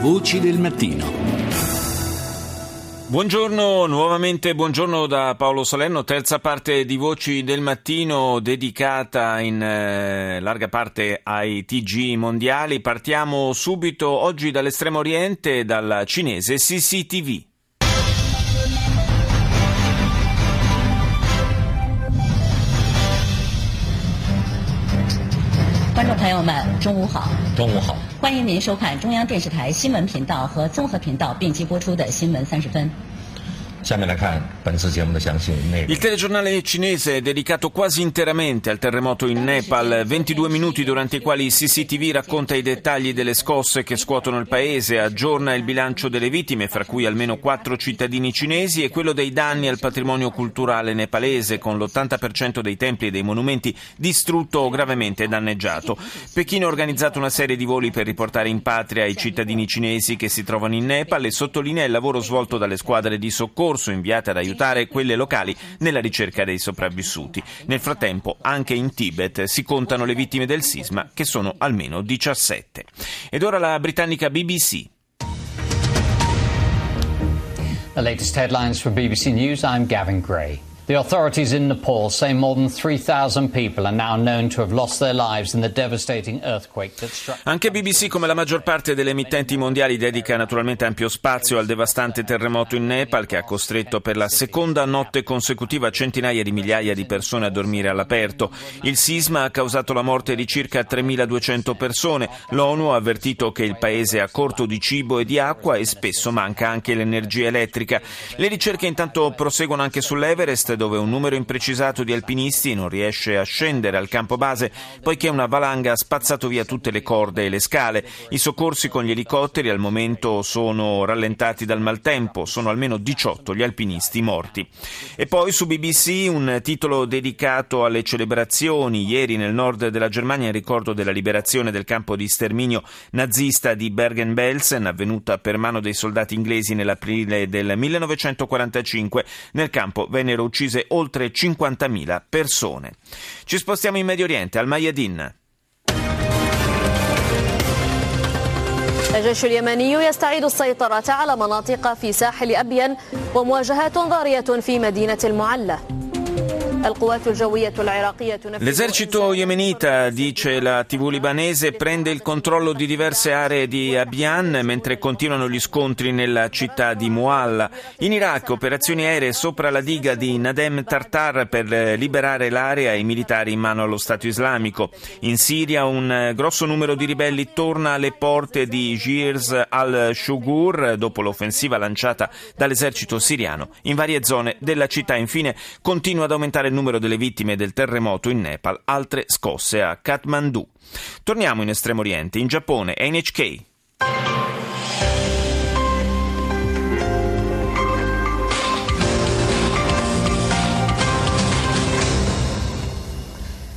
Voci del mattino. Buongiorno, nuovamente buongiorno da Paolo Salerno, terza parte di Voci del Mattino dedicata in eh, larga parte ai TG mondiali. Partiamo subito oggi dall'estremo oriente, dal cinese CCTV. 观欢迎您收看中央电视台新闻频道和综合频道并机播出的新闻三十分。Il telegiornale cinese è dedicato quasi interamente al terremoto in Nepal, 22 minuti durante i quali CCTV racconta i dettagli delle scosse che scuotono il paese, aggiorna il bilancio delle vittime, fra cui almeno 4 cittadini cinesi, e quello dei danni al patrimonio culturale nepalese, con l'80% dei templi e dei monumenti distrutto o gravemente danneggiato. Pechino ha organizzato una serie di voli per riportare in patria i cittadini cinesi che si trovano in Nepal e sottolinea il lavoro svolto dalle squadre di soccorso inviate ad aiutare quelle locali nella ricerca dei sopravvissuti. Nel frattempo, anche in Tibet si contano le vittime del sisma, che sono almeno 17. Ed ora la britannica BBC. The latest headlines for BBC News. I'm Gavin Gray. The authorities in Nepal say more than 3,000 people are now known to have lost their lives in the devastating earthquake that struck. Anche BBC, come la maggior parte delle emittenti mondiali, dedica naturalmente ampio spazio al devastante terremoto in Nepal che ha costretto per la seconda notte consecutiva centinaia di migliaia di persone a dormire all'aperto. Il sisma ha causato la morte di circa 3.200 persone. L'ONU ha avvertito che il paese è a corto di cibo e di acqua e spesso manca anche l'energia elettrica. Le ricerche intanto proseguono anche sull'Everest dove un numero imprecisato di alpinisti non riesce a scendere al campo base poiché una valanga ha spazzato via tutte le corde e le scale. I soccorsi con gli elicotteri al momento sono rallentati dal maltempo, sono almeno 18 gli alpinisti morti. E poi su BBC un titolo dedicato alle celebrazioni ieri nel nord della Germania in ricordo della liberazione del campo di sterminio nazista di Bergen-Belsen avvenuta per mano dei soldati inglesi nell'aprile del 1945. Nel campo vennero uccise oltre 50.000 persone. Ci spostiamo in Medio Oriente, al Mayadin. الجيش اليمني يستعيد السيطرة على مناطق في ساحل أبين ومواجهات ضارية في مدينة المعلة L'esercito yemenita, dice la TV libanese, prende il controllo di diverse aree di Abyan mentre continuano gli scontri nella città di Mualla. In Iraq operazioni aeree sopra la diga di Nadem Tartar per liberare l'area e i militari in mano allo Stato islamico. In Siria un grosso numero di ribelli torna alle porte di Jirs al-Shugur dopo l'offensiva lanciata dall'esercito siriano in varie zone della città. Infine continua ad aumentare il numero delle vittime del terremoto in Nepal, altre scosse a Kathmandu. Torniamo in Estremo Oriente, in Giappone, NHK.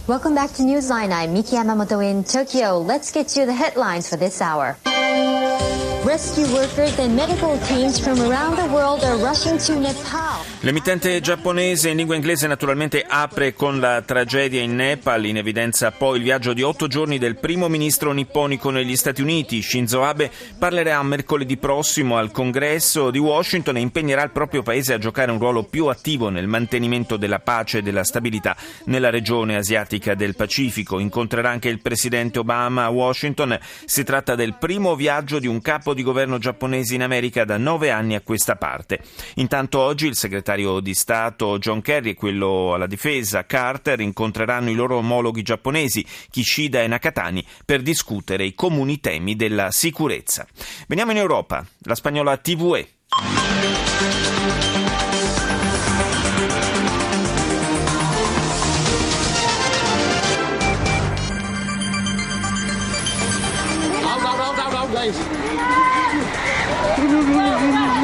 Welcome back to Newsline. I'm Miki Yamamoto in Tokyo. Let's get you the headlines for this hour. Rescue workers and medical teams from around the world are rushing to Nepal. L'emittente giapponese in lingua inglese naturalmente apre con la tragedia in Nepal, in evidenza poi il viaggio di otto giorni del primo ministro nipponico negli Stati Uniti. Shinzo Abe parlerà mercoledì prossimo al congresso di Washington e impegnerà il proprio paese a giocare un ruolo più attivo nel mantenimento della pace e della stabilità nella regione asiatica del Pacifico. Incontrerà anche il presidente Obama a Washington. Si tratta del primo viaggio di un capo di governo giapponese in America da nove anni a questa parte. Intanto oggi il segretario di Stato John Kerry e quello alla difesa Carter incontreranno i loro omologhi giapponesi Kishida e Nakatani per discutere i comuni temi della sicurezza. Veniamo in Europa. La spagnola TVE.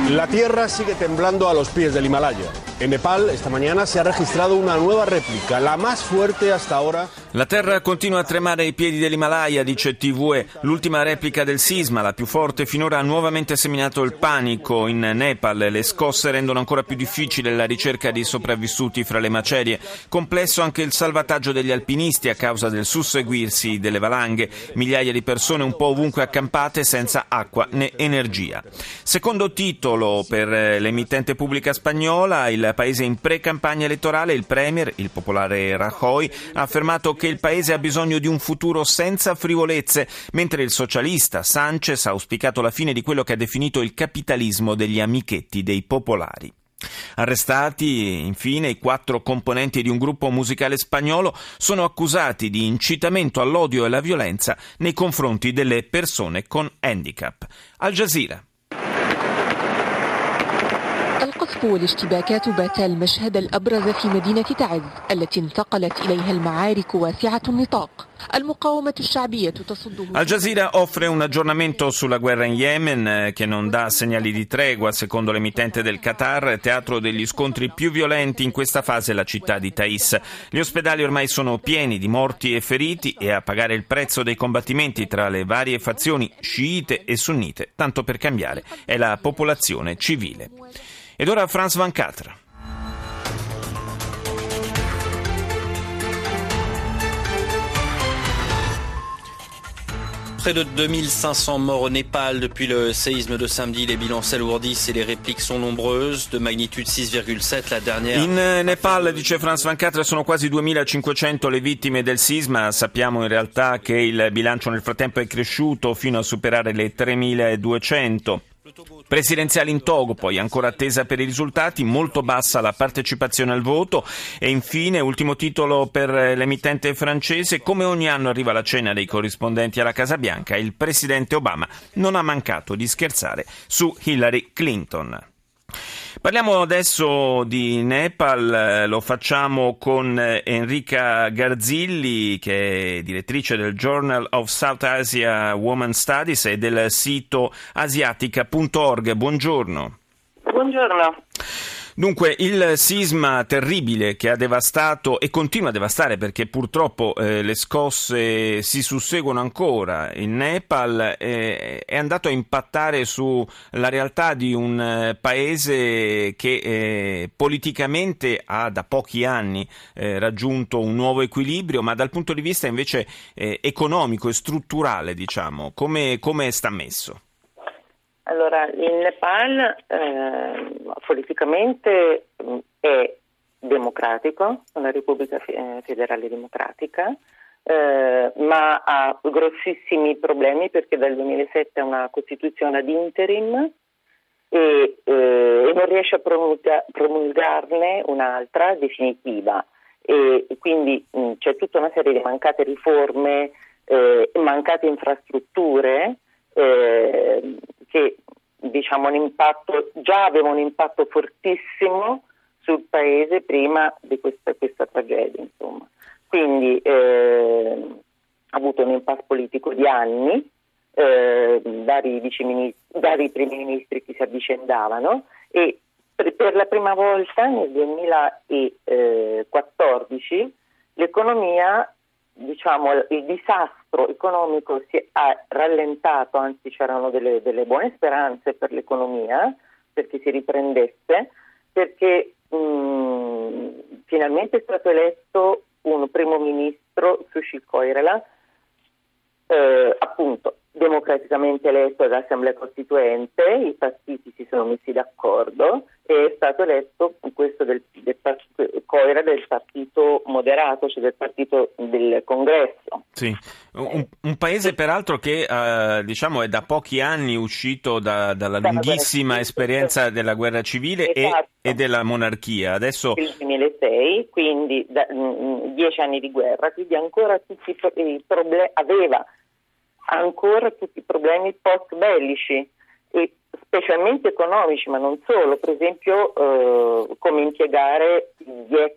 La tierra sigue temblando a los pies del Himalaya. En Nepal, esta mañana se ha registrado una nueva réplica, la más fuerte hasta ahora. La terra continua a tremare ai piedi dell'Himalaya, dice TVE. L'ultima replica del sisma, la più forte finora, ha nuovamente seminato il panico in Nepal. Le scosse rendono ancora più difficile la ricerca di sopravvissuti fra le macerie. Complesso anche il salvataggio degli alpinisti a causa del susseguirsi delle valanghe. Migliaia di persone un po' ovunque accampate senza acqua né energia. Secondo titolo per l'emittente pubblica spagnola, il paese in pre-campagna elettorale, il Premier, il popolare Rajoy, ha affermato che il paese ha bisogno di un futuro senza frivolezze, mentre il socialista Sanchez ha auspicato la fine di quello che ha definito il capitalismo degli amichetti dei popolari. Arrestati, infine, i quattro componenti di un gruppo musicale spagnolo sono accusati di incitamento all'odio e alla violenza nei confronti delle persone con handicap. Al Jazeera. القصف والاشتباكات باتا المشهد الأبرز في مدينة تعز التي انتقلت إليها المعارك واسعة النطاق المقاومة الشعبية تصده Al Jazeera offre un aggiornamento sulla guerra in Yemen che non dà segnali di tregua, secondo l'emittente del Qatar, teatro degli scontri più violenti in questa fase è la città di Taiz. Gli ospedali ormai sono pieni di morti e feriti e a pagare il prezzo dei combattimenti tra le varie fazioni sciite e sunnite, tanto per cambiare, è la popolazione civile. Ed ora Franz Van Catra. Près de 2500 morts au Népal depuis le séisme de samedi. Les bilans s'alourdissent et les répliques sont nombreuses. De magnitude 6,7 la dernière. In Nepal, dice Franz Van Catra, sono quasi 2500 le vittime del sisma. Sappiamo in realtà che il bilancio nel frattempo è cresciuto fino a superare le 3200. Presidenziali in Togo, poi ancora attesa per i risultati, molto bassa la partecipazione al voto e infine, ultimo titolo per l'emittente francese, come ogni anno arriva la cena dei corrispondenti alla Casa Bianca, il presidente Obama non ha mancato di scherzare su Hillary Clinton. Parliamo adesso di Nepal, lo facciamo con Enrica Garzilli, che è direttrice del Journal of South Asia Women Studies e del sito asiatica.org. Buongiorno. Buongiorno. Dunque, il sisma terribile che ha devastato e continua a devastare perché purtroppo eh, le scosse si susseguono ancora in Nepal eh, è andato a impattare sulla realtà di un eh, paese che eh, politicamente ha da pochi anni eh, raggiunto un nuovo equilibrio, ma dal punto di vista invece eh, economico e strutturale, diciamo, come, come sta messo? Allora, il Nepal eh, politicamente è democratico, una repubblica federale democratica, eh, ma ha grossissimi problemi perché dal 2007 ha una costituzione ad interim e, eh, non riesce a promulga- promulgarne un'altra definitiva. E quindi mh, c'è tutta una serie di mancate riforme, eh, mancate infrastrutture eh, che diciamo, impatto, già aveva un impatto fortissimo sul paese prima di questa, questa tragedia. Insomma. Quindi eh, ha avuto un impasse politico di anni, eh, vari, vari primi ministri che si avvicendavano e per, per la prima volta nel 2014 l'economia diciamo, il disastro economico si è rallentato, anzi c'erano delle, delle, buone speranze per l'economia perché si riprendesse, perché mh, finalmente è stato eletto un primo ministro, Sushil Koirala, eh, appunto democraticamente eletto dall'Assemblea Costituente, i partiti si sono messi d'accordo è stato eletto questo del, del, Coira del partito moderato, cioè del partito del congresso. Sì, un, un paese peraltro che eh, diciamo è da pochi anni uscito da, dalla da lunghissima esperienza della guerra civile esatto. e, e, della monarchia. Adesso... Il 2006, quindi da, mh, dieci anni di guerra, quindi ancora tutti i problemi aveva ancora tutti i problemi post bellici e specialmente economici, ma non solo, per esempio eh, come impiegare gli ex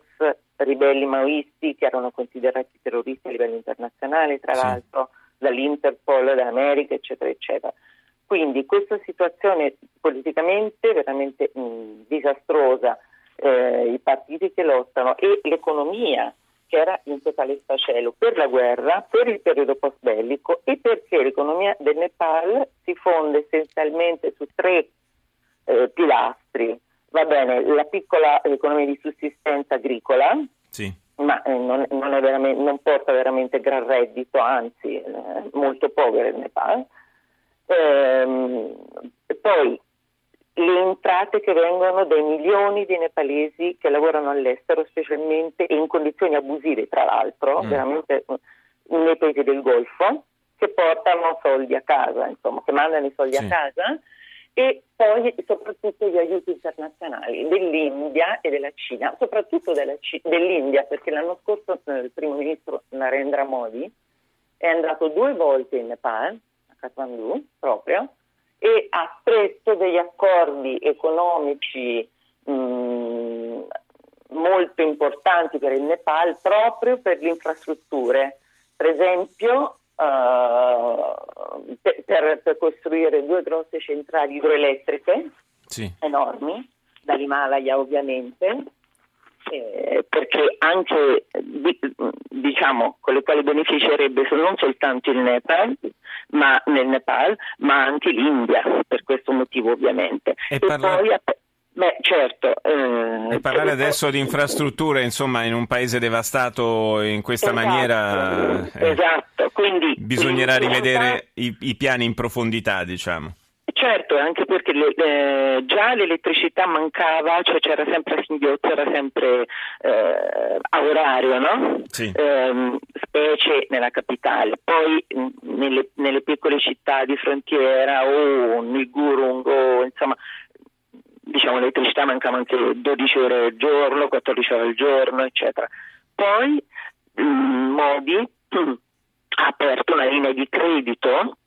ribelli maoisti che erano considerati terroristi a livello internazionale, tra sì. l'altro dall'Interpol, dall'America, eccetera, eccetera. Quindi questa situazione politicamente veramente mh, disastrosa eh, i partiti che lottano e l'economia che era in totale sfascello per la guerra, per il periodo post bellico e perché l'economia del Nepal si fonde essenzialmente su tre eh, pilastri. Va bene, la piccola economia di sussistenza agricola, sì. ma eh, non, non, non, porta veramente gran reddito, anzi eh, molto povero il Nepal. Ehm, poi le entrate che vengono dai milioni di nepalesi che lavorano all'estero, specialmente e in condizioni abusive, tra l'altro, mm. veramente nei paesi del Golfo, che portano soldi a casa, insomma, che mandano i soldi sì. a casa e poi soprattutto gli aiuti internazionali dell'India e della Cina, soprattutto della C- dell'India perché l'anno scorso eh, il primo ministro Narendra Modi è andato due volte in Nepal, a Kathmandu proprio, e ha stretto degli accordi economici mh, molto importanti per il Nepal proprio per le infrastrutture. Per esempio, uh, per, per, costruire due grosse centrali idroelettriche sì. enormi, dall'Himalaya ovviamente, eh, perché anche diciamo con le quali beneficerebbe non soltanto il Nepal, ma nel Nepal, ma anche l'India, per questo motivo ovviamente. E, e parla... poi Beh, certo. Eh, e parlare adesso di infrastrutture, insomma, in un paese devastato in questa esatto, maniera. Eh, esatto, quindi. Bisognerà rivedere i, i piani in profondità, diciamo. Certo, anche perché le, eh, già l'elettricità mancava, cioè c'era sempre a singhiozzo, era sempre eh, a orario, no? Sì. Eh, specie nella capitale. Poi nelle, nelle, piccole città di frontiera o nel Gurung o insomma diciamo l'elettricità mancava anche 12 ore al giorno, 14 ore al giorno, eccetera. Poi Modi ha aperto una linea di credito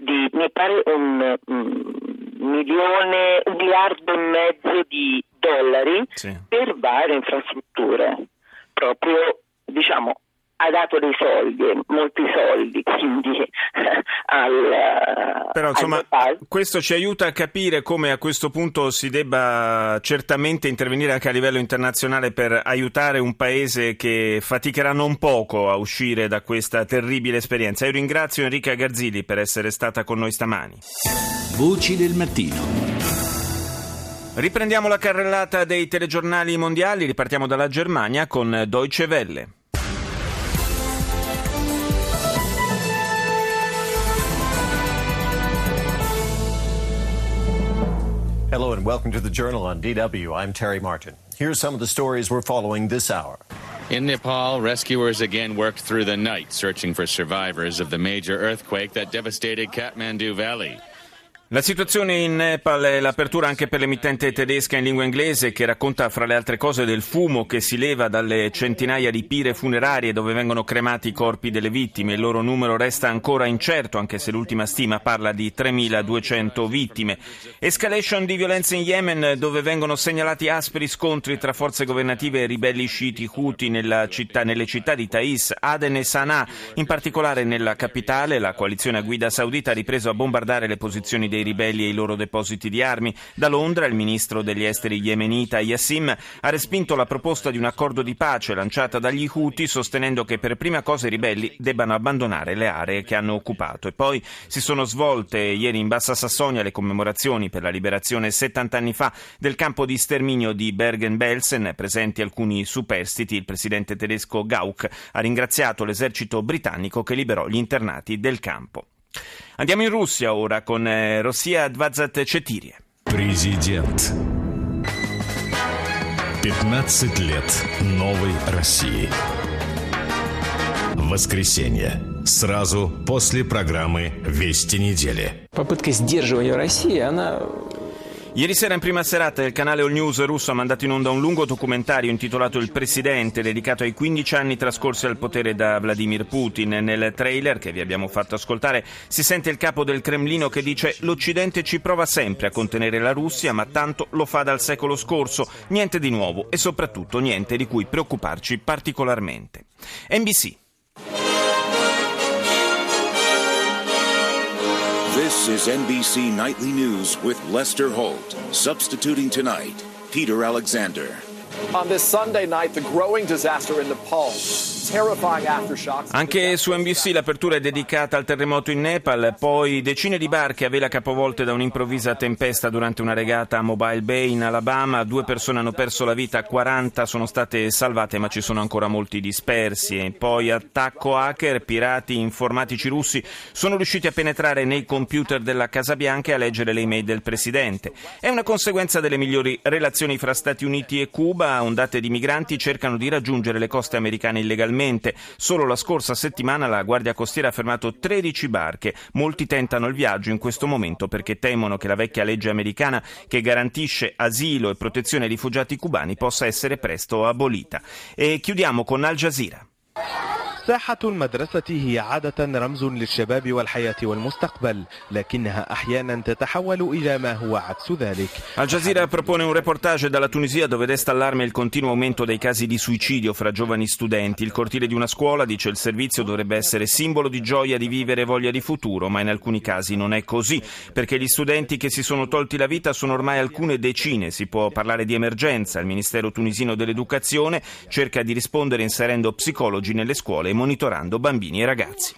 di, mi pare, un, un milione, un miliardo e mezzo di dollari sì. per varie infrastrutture, proprio diciamo ha dato dei soldi, molti soldi, quindi al Però insomma, al questo ci aiuta a capire come a questo punto si debba certamente intervenire anche a livello internazionale per aiutare un paese che faticherà non poco a uscire da questa terribile esperienza. Io ringrazio Enrica Garzili per essere stata con noi stamani. Voci del mattino. Riprendiamo la carrellata dei telegiornali mondiali, ripartiamo dalla Germania con Deutsche Welle. Hello and welcome to the Journal on DW. I'm Terry Martin. Here's some of the stories we're following this hour. In Nepal, rescuers again worked through the night searching for survivors of the major earthquake that devastated Kathmandu Valley. La situazione in Nepal è l'apertura anche per l'emittente tedesca in lingua inglese che racconta fra le altre cose del fumo che si leva dalle centinaia di pire funerarie dove vengono cremati i corpi delle vittime. Il loro numero resta ancora incerto anche se l'ultima stima parla di 3.200 vittime. Escalation di violenza in Yemen dove vengono segnalati aspri scontri tra forze governative e ribelli sciiti Houthi città, nelle città di Thais, Aden e Sana'a. In particolare nella capitale la coalizione a guida saudita ha ripreso a bombardare le posizioni dei dei ribelli e i loro depositi di armi. Da Londra il ministro degli esteri yemenita Yassim ha respinto la proposta di un accordo di pace lanciata dagli Houthi sostenendo che per prima cosa i ribelli debbano abbandonare le aree che hanno occupato. E poi si sono svolte ieri in Bassa Sassonia le commemorazioni per la liberazione 70 anni fa del campo di sterminio di Bergen-Belsen, presenti alcuni superstiti. Il presidente tedesco Gauck ha ringraziato l'esercito britannico che liberò gli internati del campo. Andiamo in Russia ora con eh, Rosia 24 Президент. 15 лет новой России. Воскресенье. Сразу после программы «Вести недели». Попытка сдерживания России, она Ieri sera in prima serata il canale All News russo ha mandato in onda un lungo documentario intitolato Il Presidente, dedicato ai 15 anni trascorsi al potere da Vladimir Putin. Nel trailer che vi abbiamo fatto ascoltare si sente il capo del Cremlino che dice l'Occidente ci prova sempre a contenere la Russia, ma tanto lo fa dal secolo scorso, niente di nuovo e soprattutto niente di cui preoccuparci particolarmente. NBC This is NBC Nightly News with Lester Holt. Substituting tonight, Peter Alexander. On this Sunday night, the growing disaster in Nepal. Anche su NBC l'apertura è dedicata al terremoto in Nepal, poi decine di barche a vela capovolte da un'improvvisa tempesta durante una regata a Mobile Bay in Alabama, due persone hanno perso la vita, 40 sono state salvate ma ci sono ancora molti dispersi. Poi attacco hacker, pirati informatici russi sono riusciti a penetrare nei computer della Casa Bianca e a leggere le email del presidente. È una conseguenza delle migliori relazioni fra Stati Uniti e Cuba, ondate di migranti cercano di raggiungere le coste americane illegalmente Solo la scorsa settimana la Guardia Costiera ha fermato 13 barche. Molti tentano il viaggio in questo momento perché temono che la vecchia legge americana che garantisce asilo e protezione ai rifugiati cubani possa essere presto abolita. E chiudiamo con Al Jazeera. ساحة المدرسة هي عادة رمز للشباب والحياة والمستقبل لكنها أحيانا تتحول إلى ما هو عكس ذلك Al Jazeera propone un reportage dalla Tunisia dove desta allarme il continuo aumento dei casi di suicidio fra giovani studenti. Il cortile di una scuola, dice il servizio, dovrebbe essere simbolo di gioia, di vivere e voglia di futuro, ma in alcuni casi non è così, perché gli studenti che si sono tolti la vita sono ormai alcune decine. Si può parlare di emergenza. Il Ministero tunisino dell'Educazione cerca di rispondere inserendo psicologi nelle scuole e monitorando bambini e ragazzi.